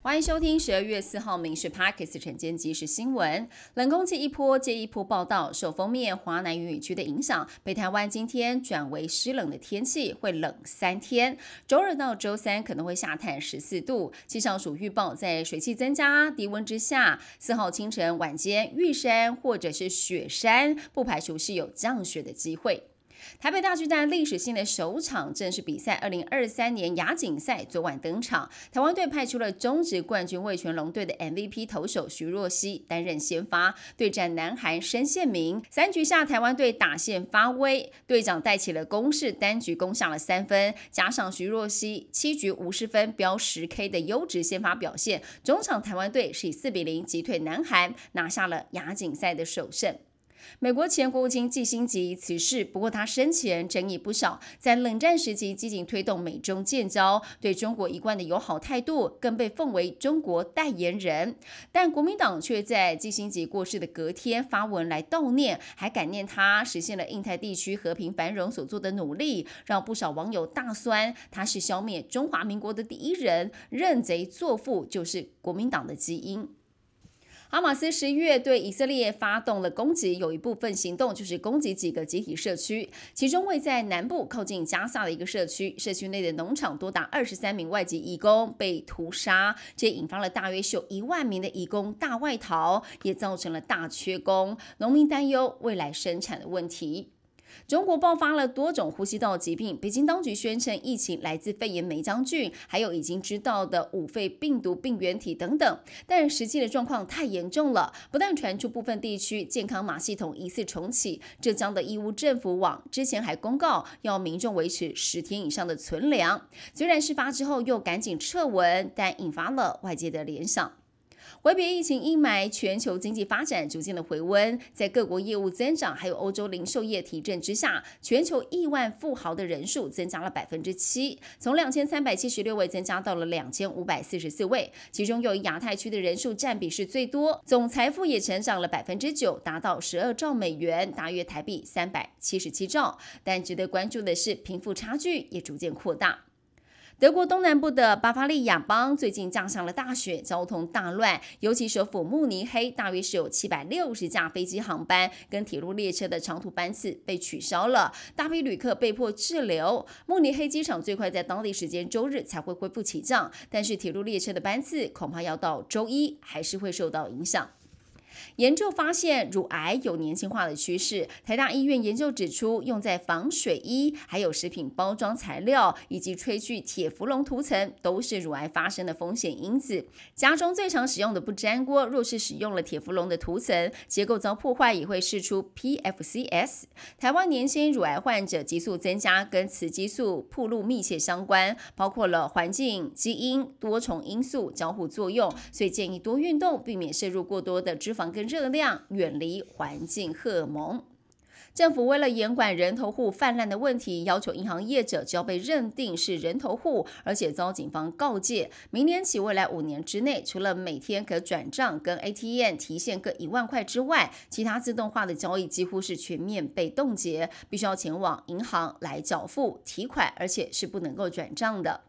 欢迎收听十二月四号《民事 Parkes》晨间即时新闻。冷空气一波接一波报道，受封面华南云雨区的影响，北台湾今天转为湿冷的天气，会冷三天。周二到周三可能会下探十四度。气象署预报，在水汽增加、低温之下，四号清晨、晚间，玉山或者是雪山，不排除是有降雪的机会。台北大巨蛋历史性的首场正式比赛，二零二三年亚锦赛昨晚登场。台湾队派出了中职冠军味全龙队的 MVP 投手徐若曦担任先发，对战南韩申宪明。三局下，台湾队打线发威，队长带起了攻势，单局攻下了三分，加上徐若曦七局五十分，标十 K 的优质先发表现，中场台湾队是以四比零击退南韩，拿下了亚锦赛的首胜。美国前国务卿季辛吉辞世，不过他生前争议不少，在冷战时期积极推动美中建交，对中国一贯的友好态度，更被奉为中国代言人。但国民党却在季辛吉过世的隔天发文来悼念，还感念他实现了印太地区和平繁荣所做的努力，让不少网友大酸他是消灭中华民国的第一人，认贼作父就是国民党的基因。哈马斯十一月对以色列发动了攻击，有一部分行动就是攻击几个集体社区，其中位在南部靠近加萨的一个社区，社区内的农场多达二十三名外籍义工被屠杀，这引发了大约有一万名的义工大外逃，也造成了大缺工，农民担忧未来生产的问题。中国爆发了多种呼吸道疾病，北京当局宣称疫情来自肺炎梅将军，还有已经知道的五肺病毒病原体等等。但实际的状况太严重了，不但传出部分地区健康码系统疑似重启，浙江的义乌政府网之前还公告要民众维持十天以上的存粮。虽然事发之后又赶紧撤文，但引发了外界的联想。回别疫情阴霾，全球经济发展逐渐的回温，在各国业务增长，还有欧洲零售业提振之下，全球亿万富豪的人数增加了百分之七，从两千三百七十六位增加到了两千五百四十四位，其中又以亚太区的人数占比是最多，总财富也成长了百分之九，达到十二兆美元，大约台币三百七十七兆。但值得关注的是，贫富差距也逐渐扩大。德国东南部的巴伐利亚邦最近降上了大雪，交通大乱，尤其首府慕尼黑，大约是有七百六十架飞机航班跟铁路列车的长途班次被取消了，大批旅客被迫滞留。慕尼黑机场最快在当地时间周日才会恢复起降，但是铁路列车的班次恐怕要到周一还是会受到影响。研究发现，乳癌有年轻化的趋势。台大医院研究指出，用在防水衣、还有食品包装材料以及炊具铁氟龙涂层，都是乳癌发生的风险因子。家中最常使用的不粘锅，若是使用了铁氟龙的涂层，结构遭破坏，也会释出 PFCs。台湾年轻乳癌患者急速增加，跟雌激素铺路密切相关，包括了环境、基因多重因素交互作用，所以建议多运动，避免摄入过多的脂肪跟热量，远离环境荷尔蒙。政府为了严管人头户泛滥的问题，要求银行业者只要被认定是人头户，而且遭警方告诫，明年起未来五年之内，除了每天可转账跟 ATM 提现各一万块之外，其他自动化的交易几乎是全面被冻结，必须要前往银行来缴付提款，而且是不能够转账的。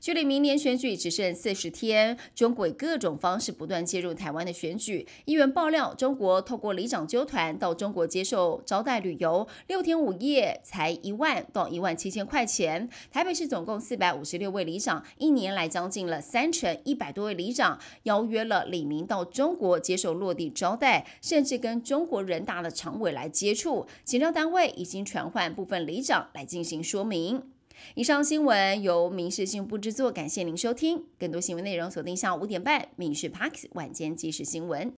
距离明年选举只剩四十天，中国以各种方式不断介入台湾的选举。议员爆料，中国透过里长纠团到中国接受招待旅游，六天五夜才一万到一万七千块钱。台北市总共四百五十六位里长，一年来将近了三成一百多位里长邀约了李明到中国接受落地招待，甚至跟中国人大的常委来接触。检调单位已经传唤部分里长来进行说明。以上新闻由民事新闻部制作，感谢您收听。更多新闻内容锁定下午五点半《民事 Park 晚间即时新闻》。